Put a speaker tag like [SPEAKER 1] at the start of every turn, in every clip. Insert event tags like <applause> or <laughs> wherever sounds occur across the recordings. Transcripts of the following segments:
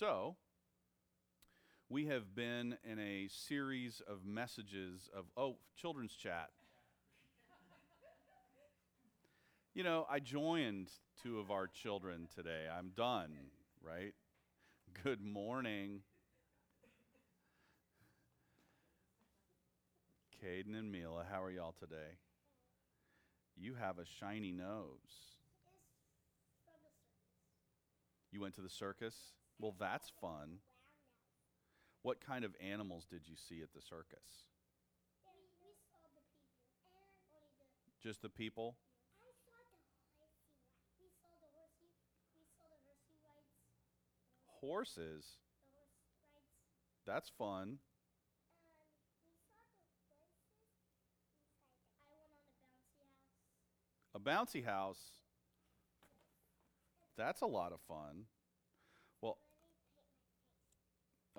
[SPEAKER 1] So, we have been in a series of messages of, oh, children's chat. you know, I joined two of our children today. I'm done, right? Good morning. Caden and Mila, how are y'all today? You have a shiny nose. You went to the circus? Well, that's fun. What kind of animals did you see at the circus? Just the people? Horses? That's fun. A bouncy house? That's a lot of fun.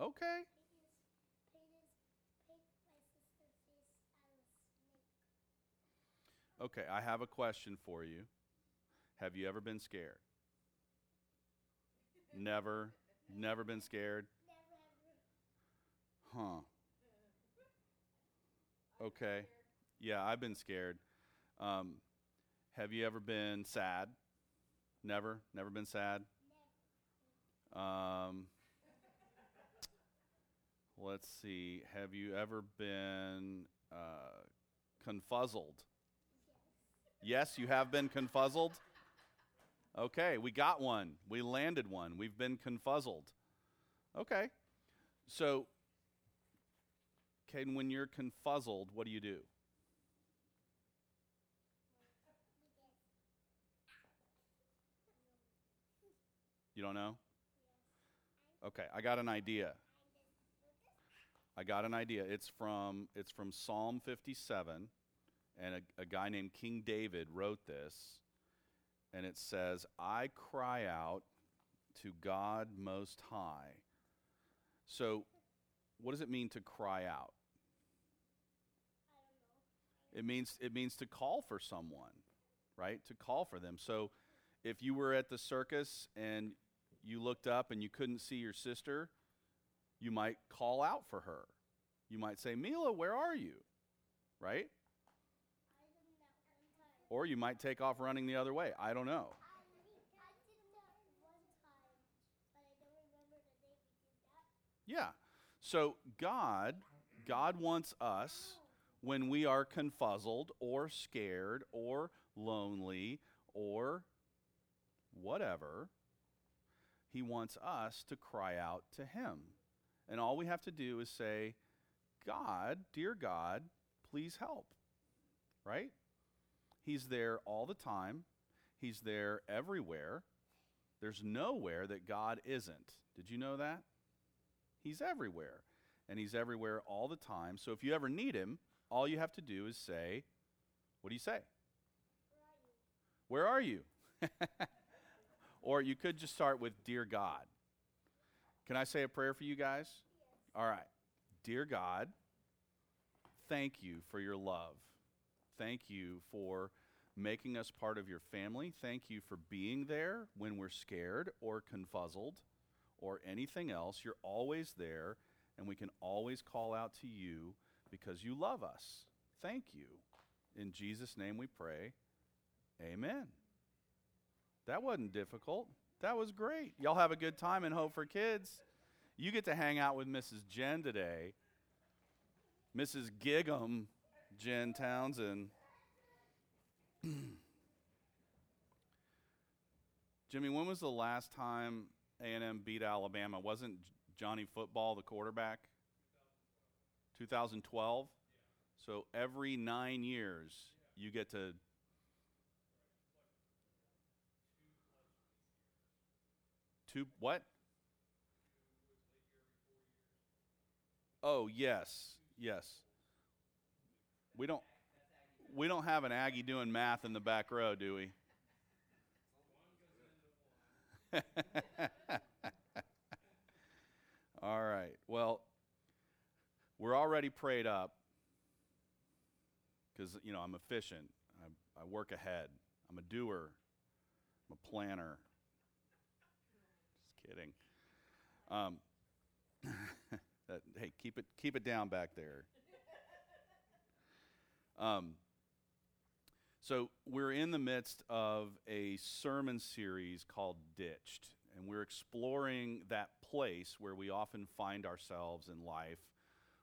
[SPEAKER 1] Okay. Okay, I have a question for you. Have you ever been scared? Never, never been scared? Huh. Okay. Yeah, I've been scared. Um, have you ever been sad? Never? Never been sad? Um, let's see. Have you ever been uh, confuzzled? Yes, you have been confuzzled? Okay, we got one. We landed one. We've been confuzzled. Okay. So, Caden, when you're confuzzled, what do you do? You don't know? Okay, I got an idea. I got an idea. It's from it's from Psalm 57 and a, a guy named King David wrote this and it says, "I cry out to God most high." So, what does it mean to cry out? It means it means to call for someone, right? To call for them. So, if you were at the circus and you looked up and you couldn't see your sister, you might call out for her. You might say, Mila, where are you? Right? Or you might take off running the other way. I don't know. Yeah. So God, God wants us when we are confuzzled or scared or lonely or whatever, he wants us to cry out to Him. And all we have to do is say, God, dear God, please help. Right? He's there all the time, He's there everywhere. There's nowhere that God isn't. Did you know that? He's everywhere. And He's everywhere all the time. So if you ever need Him, all you have to do is say, What do you say? Where are you? Where are you? Or you could just start with Dear God. Can I say a prayer for you guys? All right. Dear God, thank you for your love. Thank you for making us part of your family. Thank you for being there when we're scared or confuzzled or anything else. You're always there, and we can always call out to you because you love us. Thank you. In Jesus' name we pray. Amen. That wasn't difficult. That was great. Y'all have a good time in Hope for Kids. You get to hang out with Mrs. Jen today. Mrs. Gig'em, Jen Townsend. <clears throat> Jimmy, when was the last time A&M beat Alabama? Wasn't Johnny Football the quarterback? 2012. So every nine years, you get to Two what? Oh, yes. Yes. We don't we don't have an Aggie doing math in the back row, do we? <laughs> All right. Well, we're already prayed up because, you know, I'm efficient. I, I work ahead. I'm a doer. I'm a planner kidding. Um, <laughs> that, hey, keep it keep it down back there. Um, so we're in the midst of a sermon series called Ditched, and we're exploring that place where we often find ourselves in life,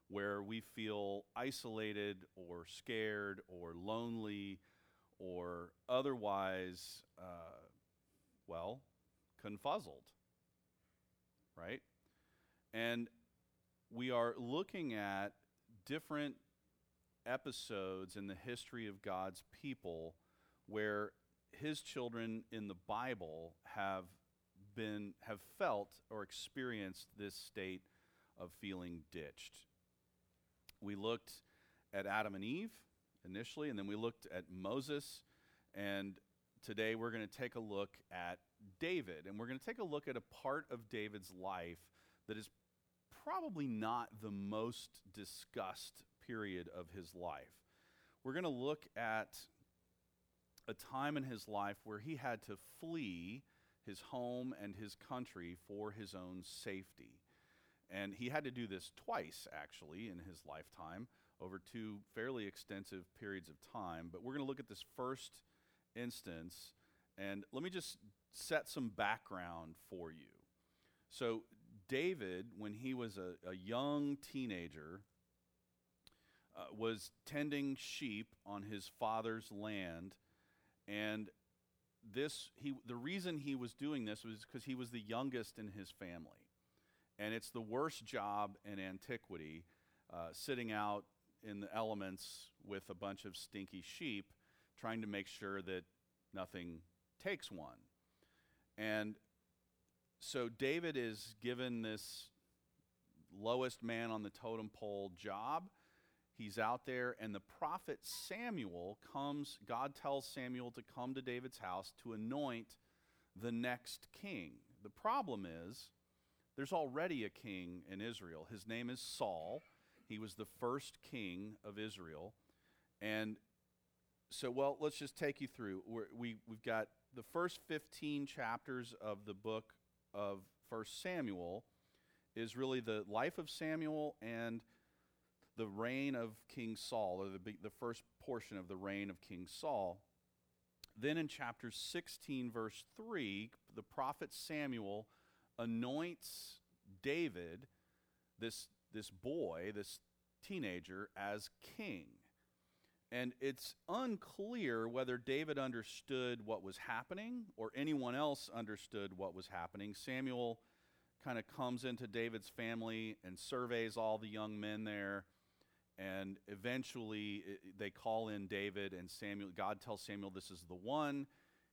[SPEAKER 1] where we feel isolated or scared or lonely or otherwise, uh, well, confuzzled, right? And we are looking at different episodes in the history of God's people where his children in the Bible have been have felt or experienced this state of feeling ditched. We looked at Adam and Eve initially and then we looked at Moses and today we're going to take a look at David and we're going to take a look at a part of David's life that is probably not the most discussed period of his life. We're going to look at a time in his life where he had to flee his home and his country for his own safety. And he had to do this twice, actually, in his lifetime, over two fairly extensive periods of time. But we're going to look at this first instance. And let me just set some background for you. So, David, when he was a, a young teenager, uh, was tending sheep on his father's land, and this he the reason he was doing this was because he was the youngest in his family, and it's the worst job in antiquity, uh, sitting out in the elements with a bunch of stinky sheep, trying to make sure that nothing takes one, and so David is given this lowest man on the totem pole job He's out there, and the prophet Samuel comes. God tells Samuel to come to David's house to anoint the next king. The problem is, there's already a king in Israel. His name is Saul. He was the first king of Israel. And so, well, let's just take you through. We're, we, we've got the first 15 chapters of the book of First Samuel is really the life of Samuel and the reign of King Saul, or the, the first portion of the reign of King Saul. Then in chapter 16, verse 3, the prophet Samuel anoints David, this, this boy, this teenager, as king. And it's unclear whether David understood what was happening or anyone else understood what was happening. Samuel kind of comes into David's family and surveys all the young men there and eventually they call in David and Samuel. God tells Samuel, This is the one.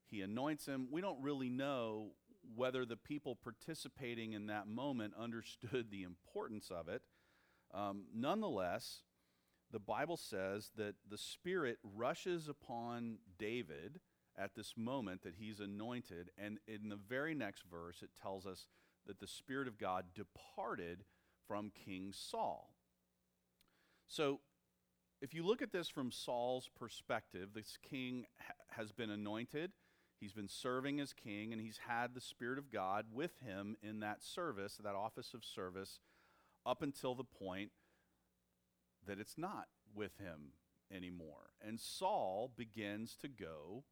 [SPEAKER 1] He anoints him. We don't really know whether the people participating in that moment understood the importance of it. Um, nonetheless, the Bible says that the Spirit rushes upon David at this moment that he's anointed. And in the very next verse, it tells us that the Spirit of God departed from King Saul. So, if you look at this from Saul's perspective, this king ha- has been anointed. He's been serving as king, and he's had the Spirit of God with him in that service, that office of service, up until the point that it's not with him anymore. And Saul begins to go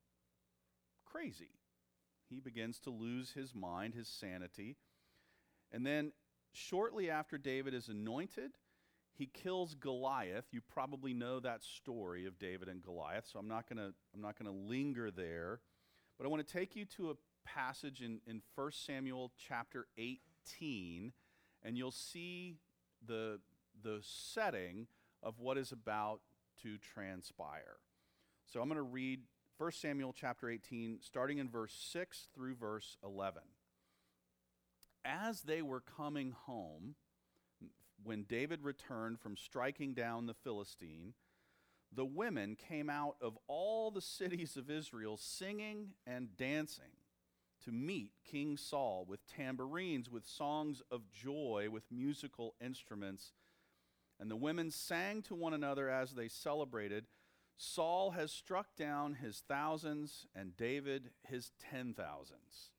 [SPEAKER 1] crazy. He begins to lose his mind, his sanity. And then, shortly after David is anointed, he kills Goliath. You probably know that story of David and Goliath, so I'm not going to I'm not going to linger there. But I want to take you to a passage in, in 1 Samuel chapter 18, and you'll see the, the setting of what is about to transpire. So I'm going to read 1 Samuel chapter 18, starting in verse 6 through verse 11. As they were coming home, when David returned from striking down the Philistine, the women came out of all the cities of Israel singing and dancing to meet King Saul with tambourines, with songs of joy, with musical instruments. And the women sang to one another as they celebrated Saul has struck down his thousands, and David his ten thousands.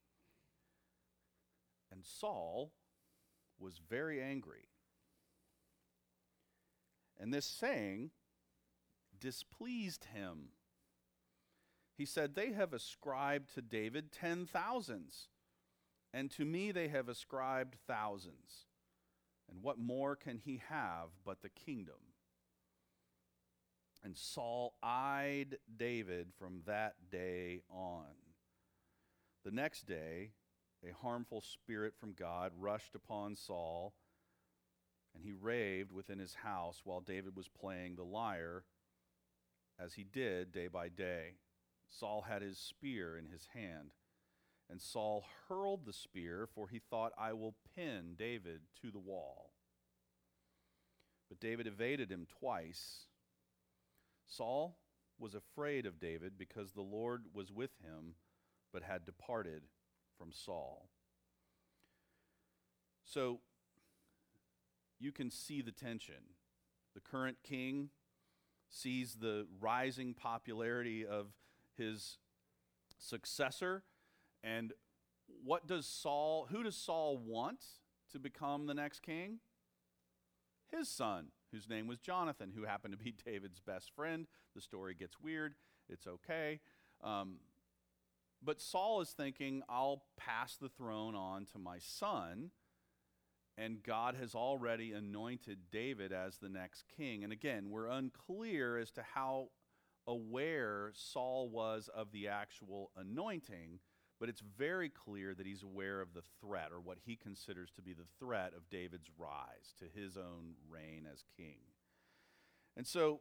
[SPEAKER 1] And Saul was very angry. And this saying displeased him. He said, They have ascribed to David ten thousands, and to me they have ascribed thousands. And what more can he have but the kingdom? And Saul eyed David from that day on. The next day, a harmful spirit from God rushed upon Saul, and he raved within his house while David was playing the lyre, as he did day by day. Saul had his spear in his hand, and Saul hurled the spear, for he thought, I will pin David to the wall. But David evaded him twice. Saul was afraid of David because the Lord was with him, but had departed from Saul. So you can see the tension. The current king sees the rising popularity of his successor. And what does Saul, who does Saul want to become the next king? His son, whose name was Jonathan, who happened to be <laughs> David's best friend. The story gets weird. It's okay. Um, but Saul is thinking, I'll pass the throne on to my son. And God has already anointed David as the next king. And again, we're unclear as to how aware Saul was of the actual anointing, but it's very clear that he's aware of the threat, or what he considers to be the threat of David's rise to his own reign as king. And so,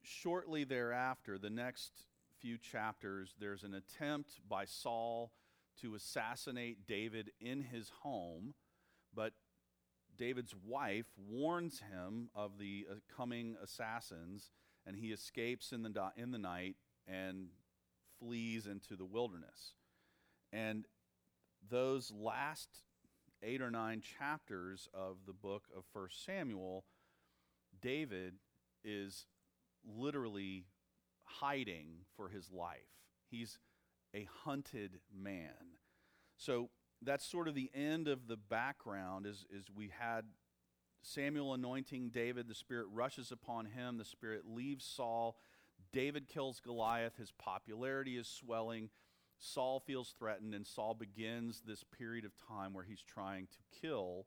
[SPEAKER 1] shortly thereafter, the next few chapters, there's an attempt by Saul to assassinate David in his home, but David's wife warns him of the uh, coming assassins, and he escapes in the, in the night and flees into the wilderness. And those last eight or nine chapters of the book of First Samuel, David is literally hiding for his life. He's a hunted man. So that's sort of the end of the background is, is we had Samuel anointing David, the Spirit rushes upon him, the Spirit leaves Saul. David kills Goliath, his popularity is swelling. Saul feels threatened, and Saul begins this period of time where he's trying to kill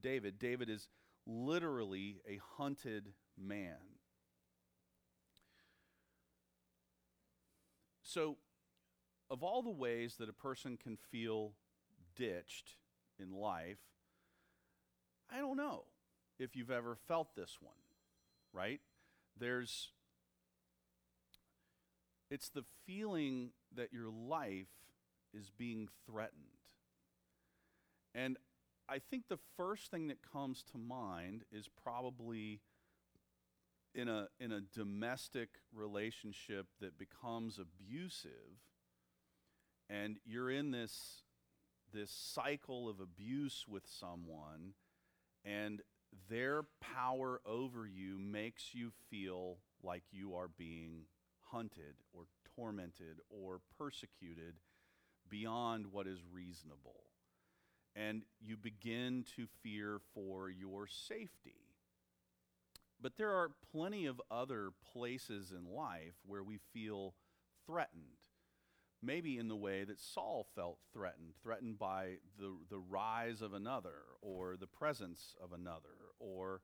[SPEAKER 1] David. David is literally a hunted man. So, of all the ways that a person can feel ditched in life, I don't know if you've ever felt this one, right? There's, it's the feeling that your life is being threatened. And I think the first thing that comes to mind is probably in a, in a domestic relationship that becomes abusive, and you're in this, this cycle of abuse with someone, and their power over you makes you feel like you are being hunted or tormented or persecuted beyond what is reasonable. And you begin to fear for your safety. But there are plenty of other places in life where we feel threatened. Maybe in the way that Saul felt threatened, threatened by the, the rise of another, or the presence of another, or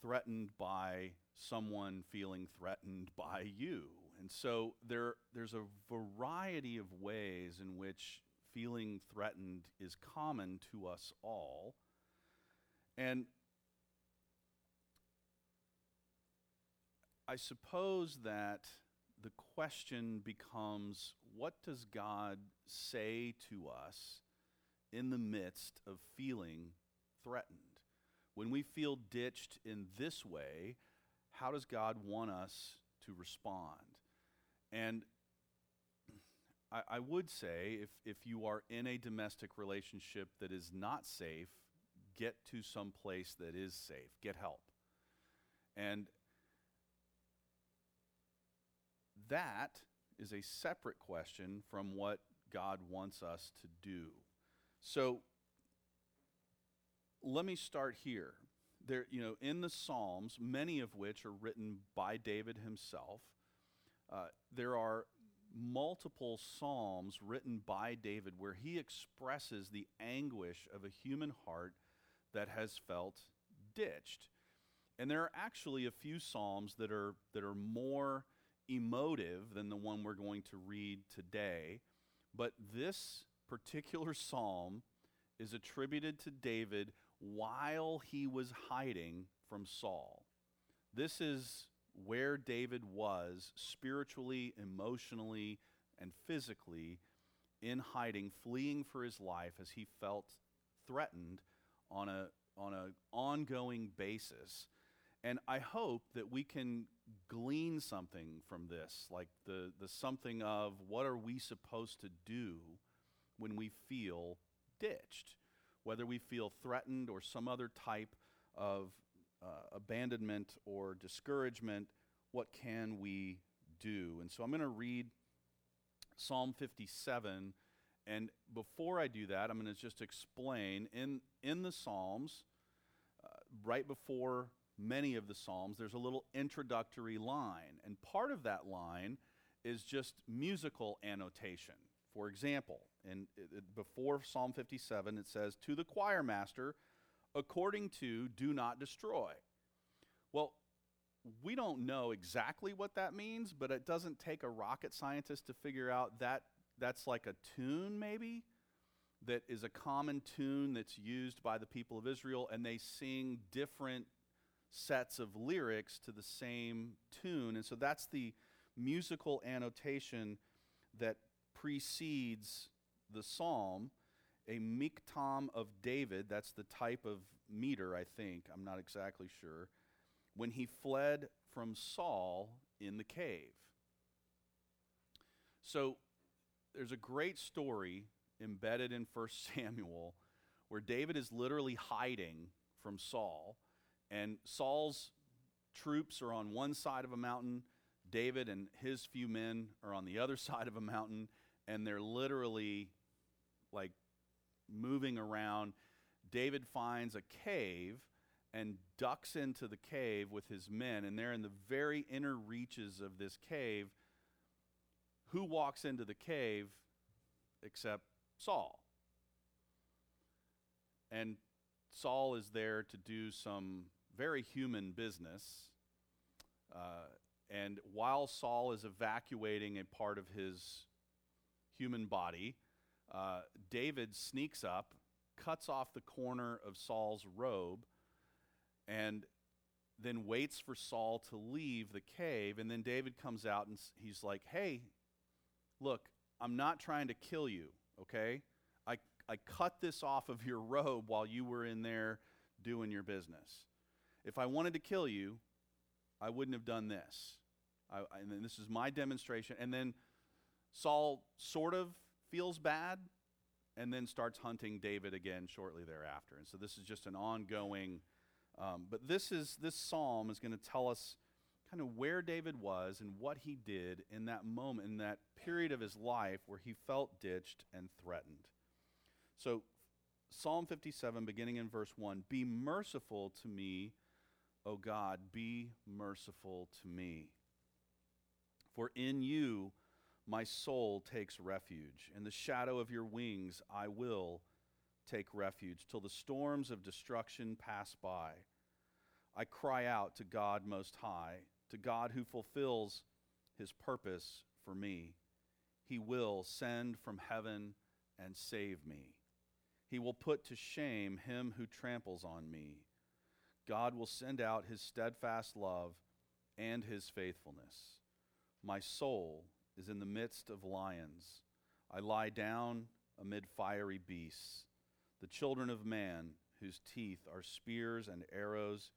[SPEAKER 1] threatened by someone feeling threatened by you. And so there, there's a variety of ways in which feeling threatened is common to us all. And I suppose that the question becomes what does God say to us in the midst of feeling threatened? When we feel ditched in this way, how does God want us to respond? And I, I, would say if, if you are in a domestic relationship that is not safe, get to some place that is safe, get help. And that is a separate question from what God wants us to do. So let me start here. There, you know, in the Psalms, many of which are written by David himself, uh, there are multiple psalms written by David where he expresses the anguish of a human heart that has felt ditched. And there are actually a few psalms that are that are more emotive than the one we're going to read today, but this particular psalm is attributed to David while he was hiding from Saul. This is where David was spiritually, emotionally, and physically in hiding, fleeing for his life as he felt threatened on a on an ongoing basis. And I hope that we can glean something from this, like the, the something of what are we supposed to do when we feel ditched, whether we feel threatened or some other type of uh, abandonment or discouragement, what can we do? And so I'm going to read Psalm 57. And before I do that, I'm going to just explain in, in the Psalms, uh, right before many of the Psalms, there's a little introductory line. And part of that line is just musical annotation. For example, in, before Psalm 57, it says, To the choir master, according to do not destroy. Well, we don't know exactly what that means, but it doesn't take a rocket scientist to figure out that that's like a tune, maybe, that is a common tune that's used by the people of Israel, and they sing different sets of lyrics to the same tune. And so that's the musical annotation that precedes the psalm. A miktam of David, that's the type of meter, I think, I'm not exactly sure, when he fled from Saul in the cave. So there's a great story embedded in 1 <laughs> Samuel where David is literally hiding from Saul, and Saul's troops are on one side of a mountain, David and his few men are on the other <laughs> side of a mountain, and they're literally like moving around. David finds a cave and ducks into the cave with his men, and they're in the very inner reaches of this cave. Who walks into the cave except Saul? And Saul is there to do some very human business. Uh, and while Saul is evacuating a part of his human body, uh, David sneaks up, cuts off the corner of Saul's robe, and then waits for Saul to leave the cave. And then David comes out and he's like, Hey, look, I'm not trying to kill you, okay? I, I cut this off of your robe while you were in there doing your business. If I wanted to kill you, I wouldn't have done this. I, and this is my demonstration. And then Saul sort of feels bad and then starts hunting David again shortly thereafter. And so this is just an ongoing um, but this is this psalm is going to tell us kind of where David was and what he did in that moment, in that period of his life where he felt ditched and threatened. So, Psalm 57, beginning in verse 1 Be merciful to me, O God, be merciful to me. For in you my soul takes refuge. In the shadow of your wings I will take refuge till the storms of destruction pass by. I cry out to God Most High, to God who fulfills his purpose for me. He will send from heaven and save me. He will put to shame him who tramples on me. God will send out his steadfast love and his faithfulness. My soul is in the midst of lions. I lie down amid fiery beasts the children of man, whose teeth are spears and arrows,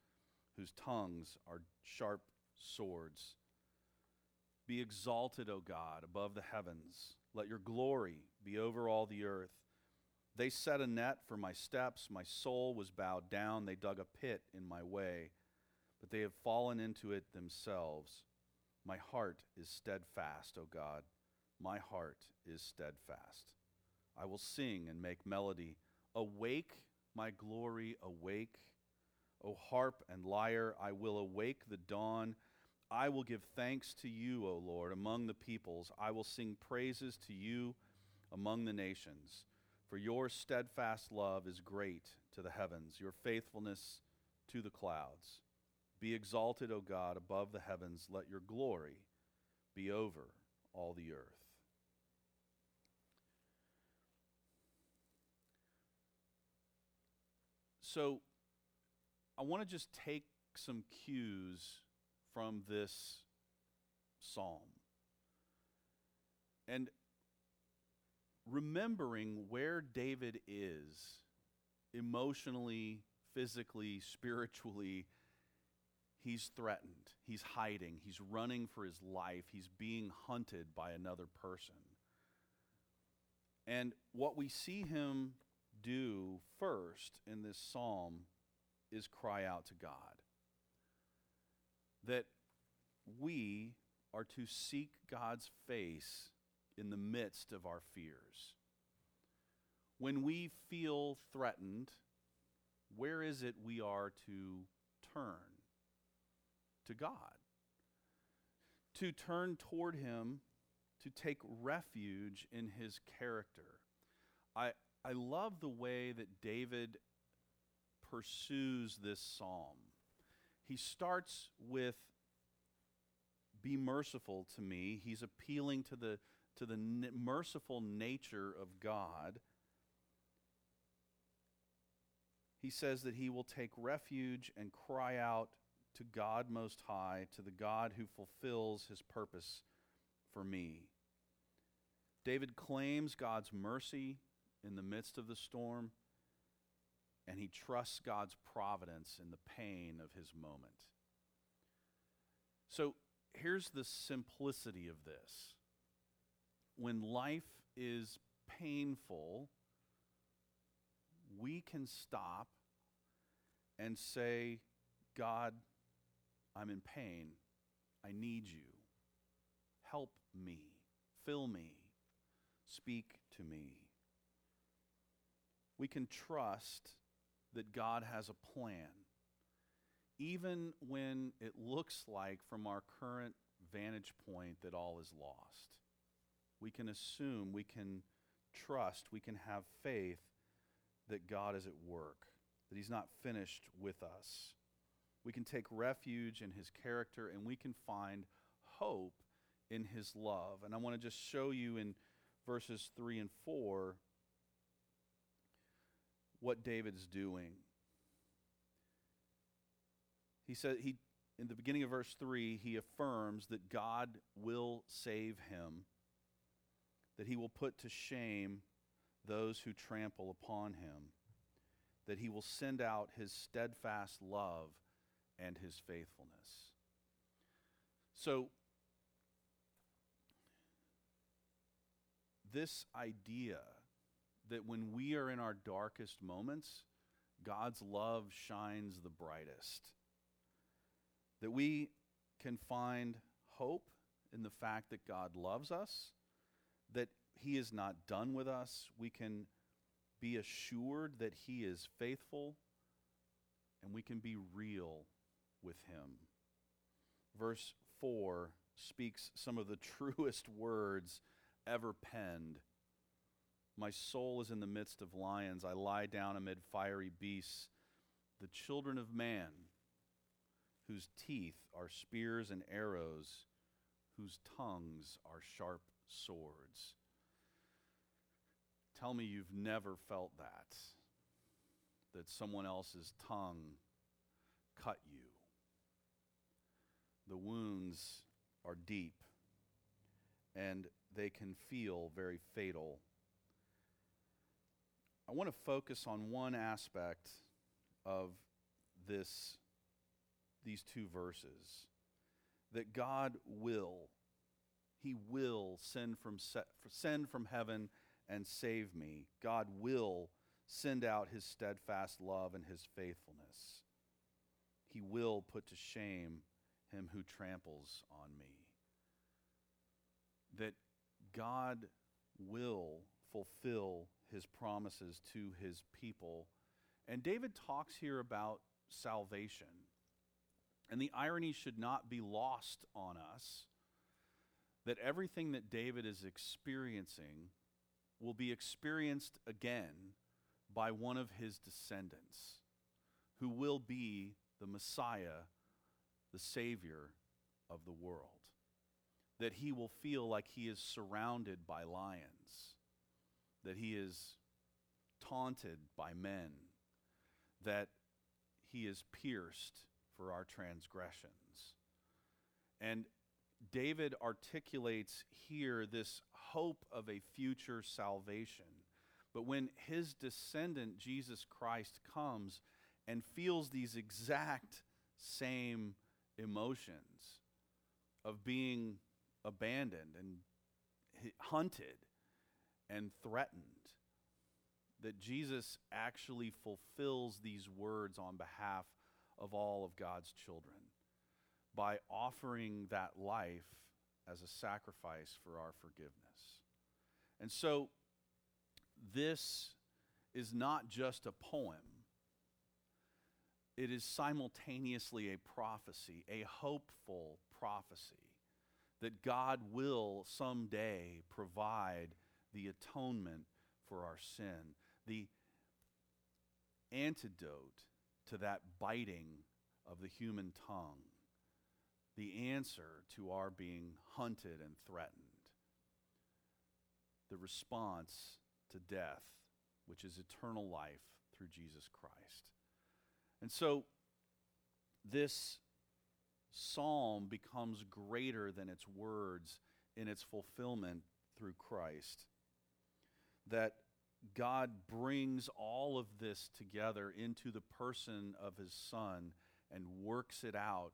[SPEAKER 1] whose tongues are sharp swords. Be exalted, O God, above the heavens. Let your glory be over all the earth. They set a net for my steps. My soul was bowed down. They dug a pit in my way, but they have fallen into it themselves. My heart is steadfast, O God. My heart is steadfast. I will sing and make melody Awake, my glory, awake. O harp and lyre, I will awake the dawn. I will give thanks to you, O Lord, among the peoples. I will sing praises to you among the nations. For your steadfast love is great to the heavens, your faithfulness to the clouds. Be exalted, O God, above the heavens. Let your glory be over all the earth. So, I want to just take some cues from this psalm. And remembering where David is emotionally, physically, spiritually, he's threatened, he's hiding, he's running for his life, he's being hunted by another person. And what we see him do first in this psalm is cry out to God. That we are to seek God's face in the midst of our fears. When we feel threatened, where is it we are to turn? To God. To turn toward Him, to take refuge in His character. I, I love the way that David pursues this psalm. He starts with, Be merciful to me. He's appealing to the, to the n- merciful nature of God. He says that he will take refuge and cry out to God Most High, to the God who fulfills his purpose for me. David claims God's mercy in the midst of the storm, and he trusts God's providence in the pain of his moment. So here's the simplicity of this when life is painful, we can stop and say, God, I'm in pain. I need you. Help me. Fill me. Speak to me we can trust that God has a plan. Even when it looks like, from our current vantage point, that all is lost, we can assume, we can trust, we can have faith that God is at work, that He's not finished with us. We can take refuge in His character and we can find hope in His love. And I want to just show you in verses 3 and 4 what David's doing. He said he in the beginning of verse 3 he affirms that God will save him that he will put to shame those who trample upon him that he will send out his steadfast love and his faithfulness. So this idea that when we are in our darkest moments, God's love shines the brightest. That we can find hope in the fact that God loves us, that He is not done with us. We can be assured that He is faithful, and we can be real with Him. Verse 4 speaks some of the <laughs> truest words ever penned my soul is in the midst of lions. I lie down amid fiery beasts. The children of man, whose teeth are spears and arrows, whose tongues are sharp swords. Tell me you've never felt that, that someone else's tongue cut you. The wounds are deep and they can feel very fatal I want to focus on one aspect of this, these two verses that God will, He will send from, send from heaven and save me. God will send out His steadfast love and His faithfulness. He will put to shame him who tramples on me. That God will fulfill his promises to his people And David talks here about salvation. And the irony should not be lost on us that everything that David is experiencing will be experienced again by one of his descendants who will be the Messiah, the Savior of the world. That he will feel like he is surrounded by lions, that he is taunted by men, that he is pierced for our transgressions. And David articulates here this hope of a future salvation. But when his descendant, Jesus Christ, comes and feels these exact same emotions of being abandoned and hunted and threatened, that Jesus actually fulfills these words on behalf of all of God's children by offering that life as a sacrifice for our forgiveness. And so, this is not just a poem, it is simultaneously a prophecy, a hopeful prophecy that God will someday provide the atonement for our sin, the antidote to that biting of the human tongue, the answer to our being hunted and threatened, the response to death, which is eternal life through Jesus Christ. And so this psalm becomes greater than its words in its fulfillment through Christ. That God brings all of this together into the person of his Son and works it out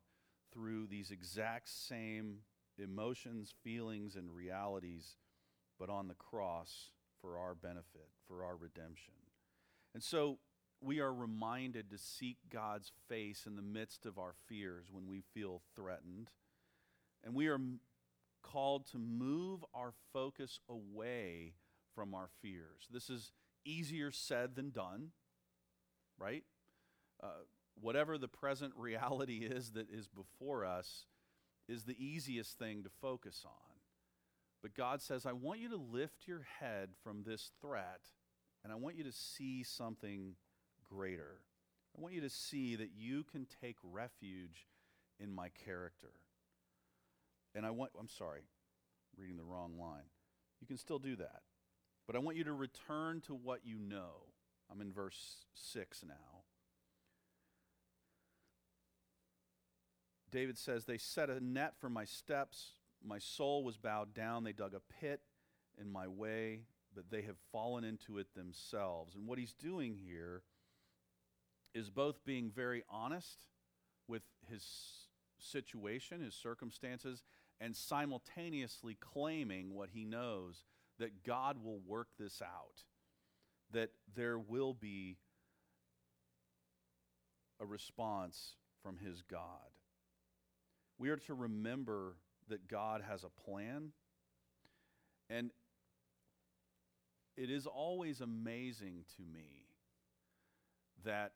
[SPEAKER 1] through these exact same emotions, feelings, and realities, but on the cross for our benefit, for our redemption. And so we are reminded to seek God's face in the midst of our fears when we feel threatened. And we are called to move our focus away from our fears. This is easier said than done, right? Uh, whatever the present <laughs> reality is that is before us is the easiest thing to focus on. But God says, I want you to lift your head from this threat, and I want you to see something greater. I want you to see that you can take refuge in my character. And I want, I'm sorry, reading the wrong line. You can still do that. But I want you to return to what you know. I'm in verse 6 now. David says, They set a net for my steps. My soul was bowed down. They dug a pit in my way, but they have fallen into it themselves. And what he's doing here is both being very honest with his situation, his circumstances, and simultaneously claiming what he knows that God will work this out, that there will be a response from his God. We are to remember that God has a plan. And it is always amazing to me that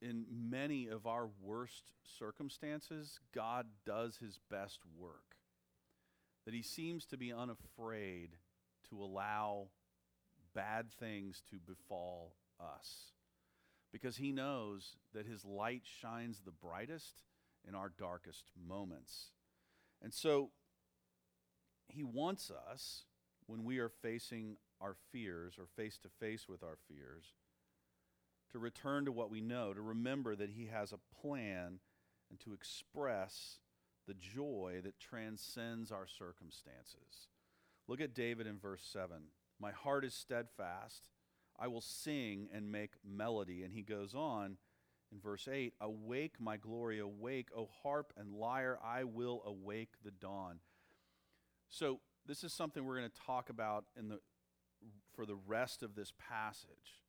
[SPEAKER 1] in many of our worst circumstances, God does his best work. That he seems to be unafraid to allow bad things to befall us because he knows that his light shines the brightest in our darkest moments. And so he wants us, when we are facing our fears or face to face with our fears, to return to what we know, to remember that he has a plan, and to express the joy that transcends our circumstances. Look at David in verse 7. My heart is steadfast. I will sing and make melody. And he goes on in verse 8 Awake, my glory, awake, O harp and lyre, I will awake the dawn. So, this is something we're going to talk about in the, for the rest of this passage.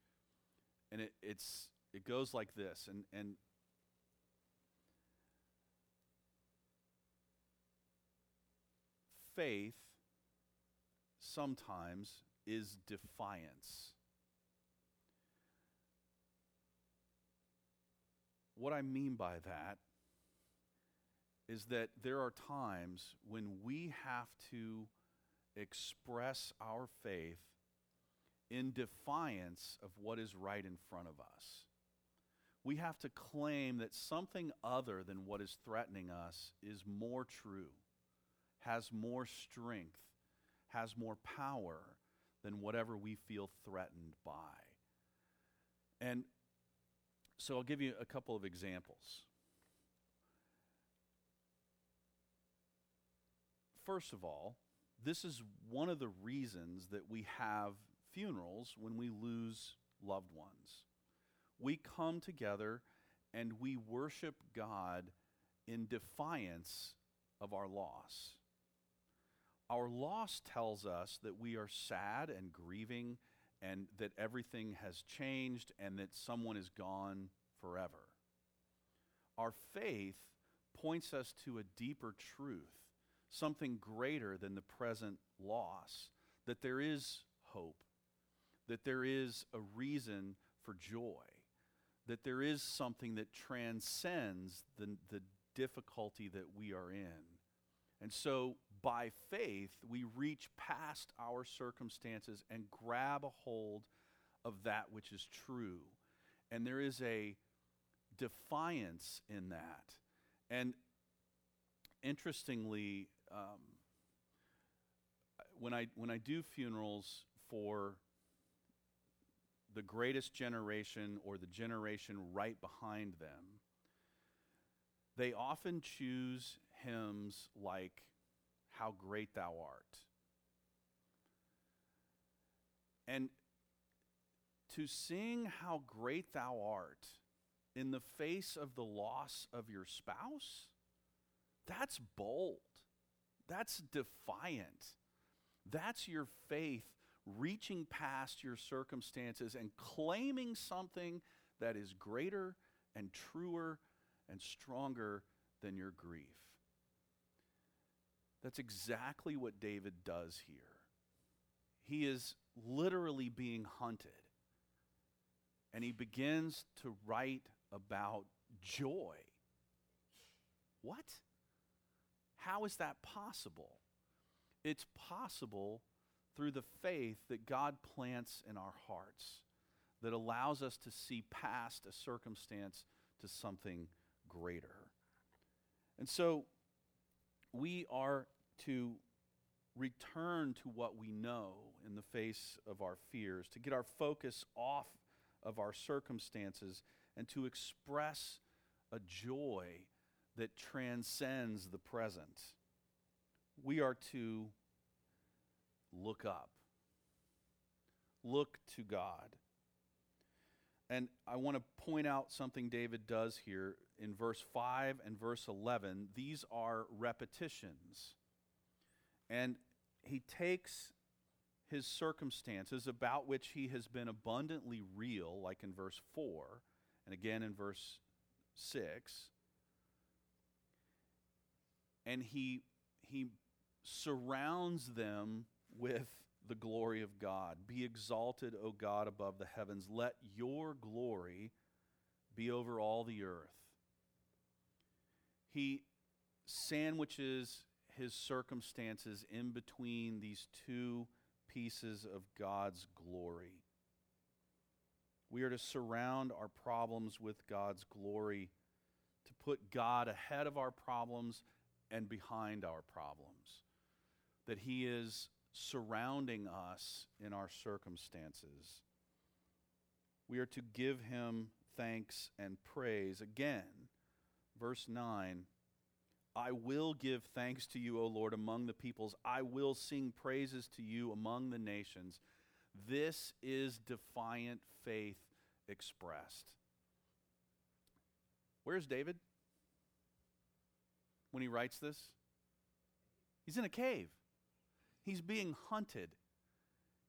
[SPEAKER 1] And it, it's, it goes like this. And, and faith sometimes is defiance. what I mean by that is that there are times when we have to express our faith in defiance of what is right in front of us. We have to claim that something other than what is threatening us is more true, has more strength, has more power than whatever we feel threatened by. And so I'll give you a couple of examples. First of all, this is one of the reasons that we have funerals when we lose loved ones. We come together and we worship God in defiance of our loss. Our loss tells us that we are sad and grieving and that everything has changed and that someone is gone forever. Our faith points us to a deeper truth, something greater than the present loss, that there is hope, that there is a reason for joy, that there is something that transcends the, the difficulty that we are in. And so, by faith, we reach past our circumstances and grab a hold of that which is true. And there is a defiance in that. And interestingly, um, when I when I do funerals for the greatest generation or the generation right behind them, they often choose hymns like How Great Thou Art. And to sing How Great Thou Art in the face of the loss of your spouse, that's bold. That's defiant. That's your faith reaching past your circumstances and claiming something that is greater and truer and stronger than your grief. That's exactly what David does here. He is literally being hunted. And he begins to write about joy. What? How is that possible? It's possible through the faith that God plants in our hearts that allows us to see past a circumstance to something greater. And so we are to return to what we know in the face of our fears, to get our focus off of our circumstances, and to express a joy that transcends the present. We are to look up, look to God. And I want to point out something David does here in verse 5 and verse 11. These are repetitions. And he takes his circumstances about which he has been abundantly real, like in verse 4 and again in verse 6, and he, he surrounds them with the glory of God. Be exalted, O God, above the heavens. Let your glory be over all the earth. He sandwiches his circumstances in between these two pieces of God's glory. We are to surround our problems with God's glory, to put God ahead of our problems and behind our problems. That He is surrounding us in our circumstances. We are to give Him thanks and praise. Again, verse 9 I will give thanks to you, O Lord, among the peoples. I will sing praises to you among the nations. This is defiant faith expressed. Where's David when he writes this? He's in a cave. He's being hunted.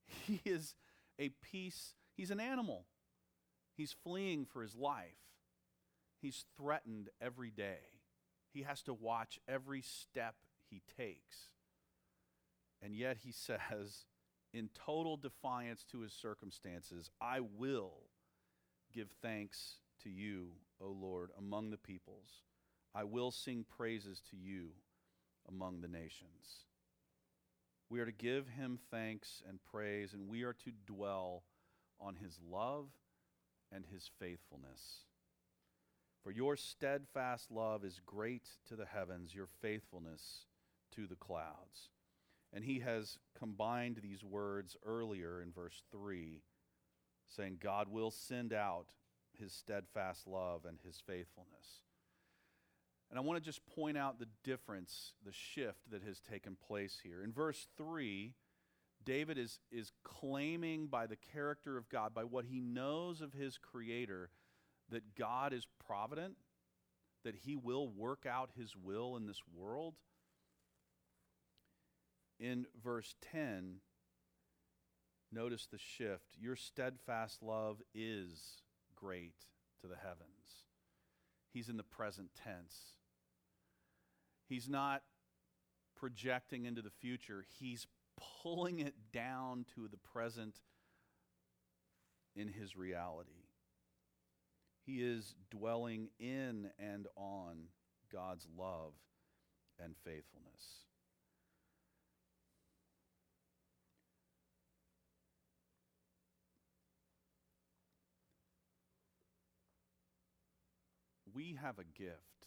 [SPEAKER 1] He is a piece, he's an animal. He's fleeing for his life. He's threatened every day. He has to watch every step he takes. And yet he says, in total defiance to his circumstances, I will give thanks to you, O Lord, among the peoples. I will sing praises to you among the nations. We are to give him thanks and praise, and we are to dwell on his love and his faithfulness. For your steadfast love is great to the heavens, your faithfulness to the clouds. And he has combined these words earlier in verse 3, saying, God will send out his steadfast love and his faithfulness. And I want to just point out the difference, the shift that has taken place here. In verse 3, David is, is claiming by the character of God, by what he knows of his Creator, that God is provident, that he will work out his will in this world. In verse 10, notice the shift. Your steadfast love is great to the heavens. He's in the present tense. He's not projecting into the future, he's pulling it down to the present in his reality. He is dwelling in and on God's love and faithfulness. we have a gift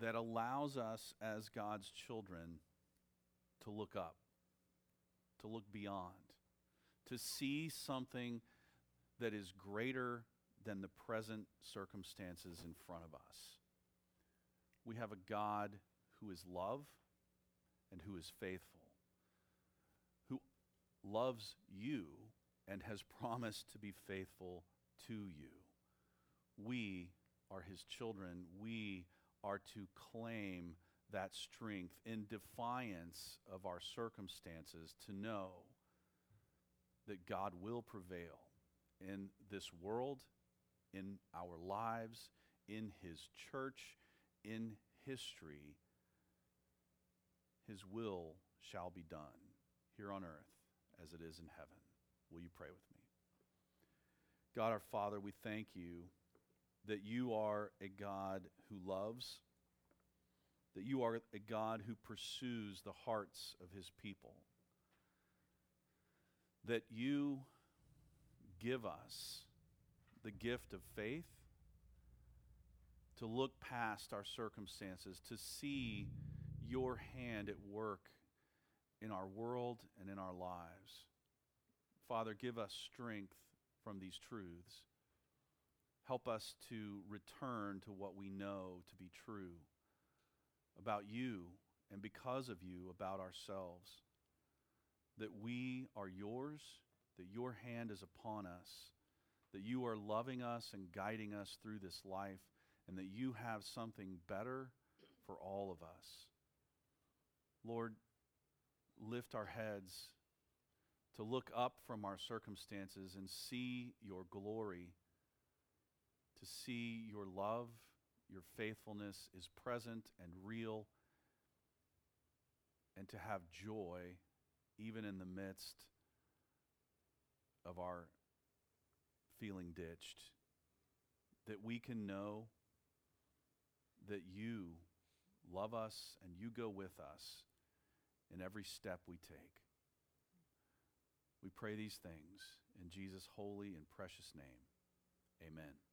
[SPEAKER 1] that allows us as God's children to look up, to look beyond, to see something that is greater than the present circumstances in front of us. We have a God who is love and who is faithful, who loves you and has <laughs> promised to be faithful to you we are his children. We are to claim that strength in defiance of our circumstances to know that God will prevail in this world, in our lives, in his church, in history. His will shall be done here on earth as it is in heaven. Will you pray with me? God our Father, we thank you that you are a God who loves, that you are a God who pursues the hearts of his people, that you give us the gift of faith to look past our circumstances, to see your hand at work in our world and in our lives. Father, give us strength from these truths. Help us to return to what we know to be true about you and because of you about ourselves. That we are yours, that your hand is upon us, that you are loving us and guiding us through this life, and that you have something better for all of us. Lord, lift our heads to look up from our circumstances and see your glory to see your love, your faithfulness is present and real, and to have joy even in the midst of our feeling ditched. That we can know that you love us and you go with us in every step we take. We pray these things in Jesus' holy and precious name. Amen.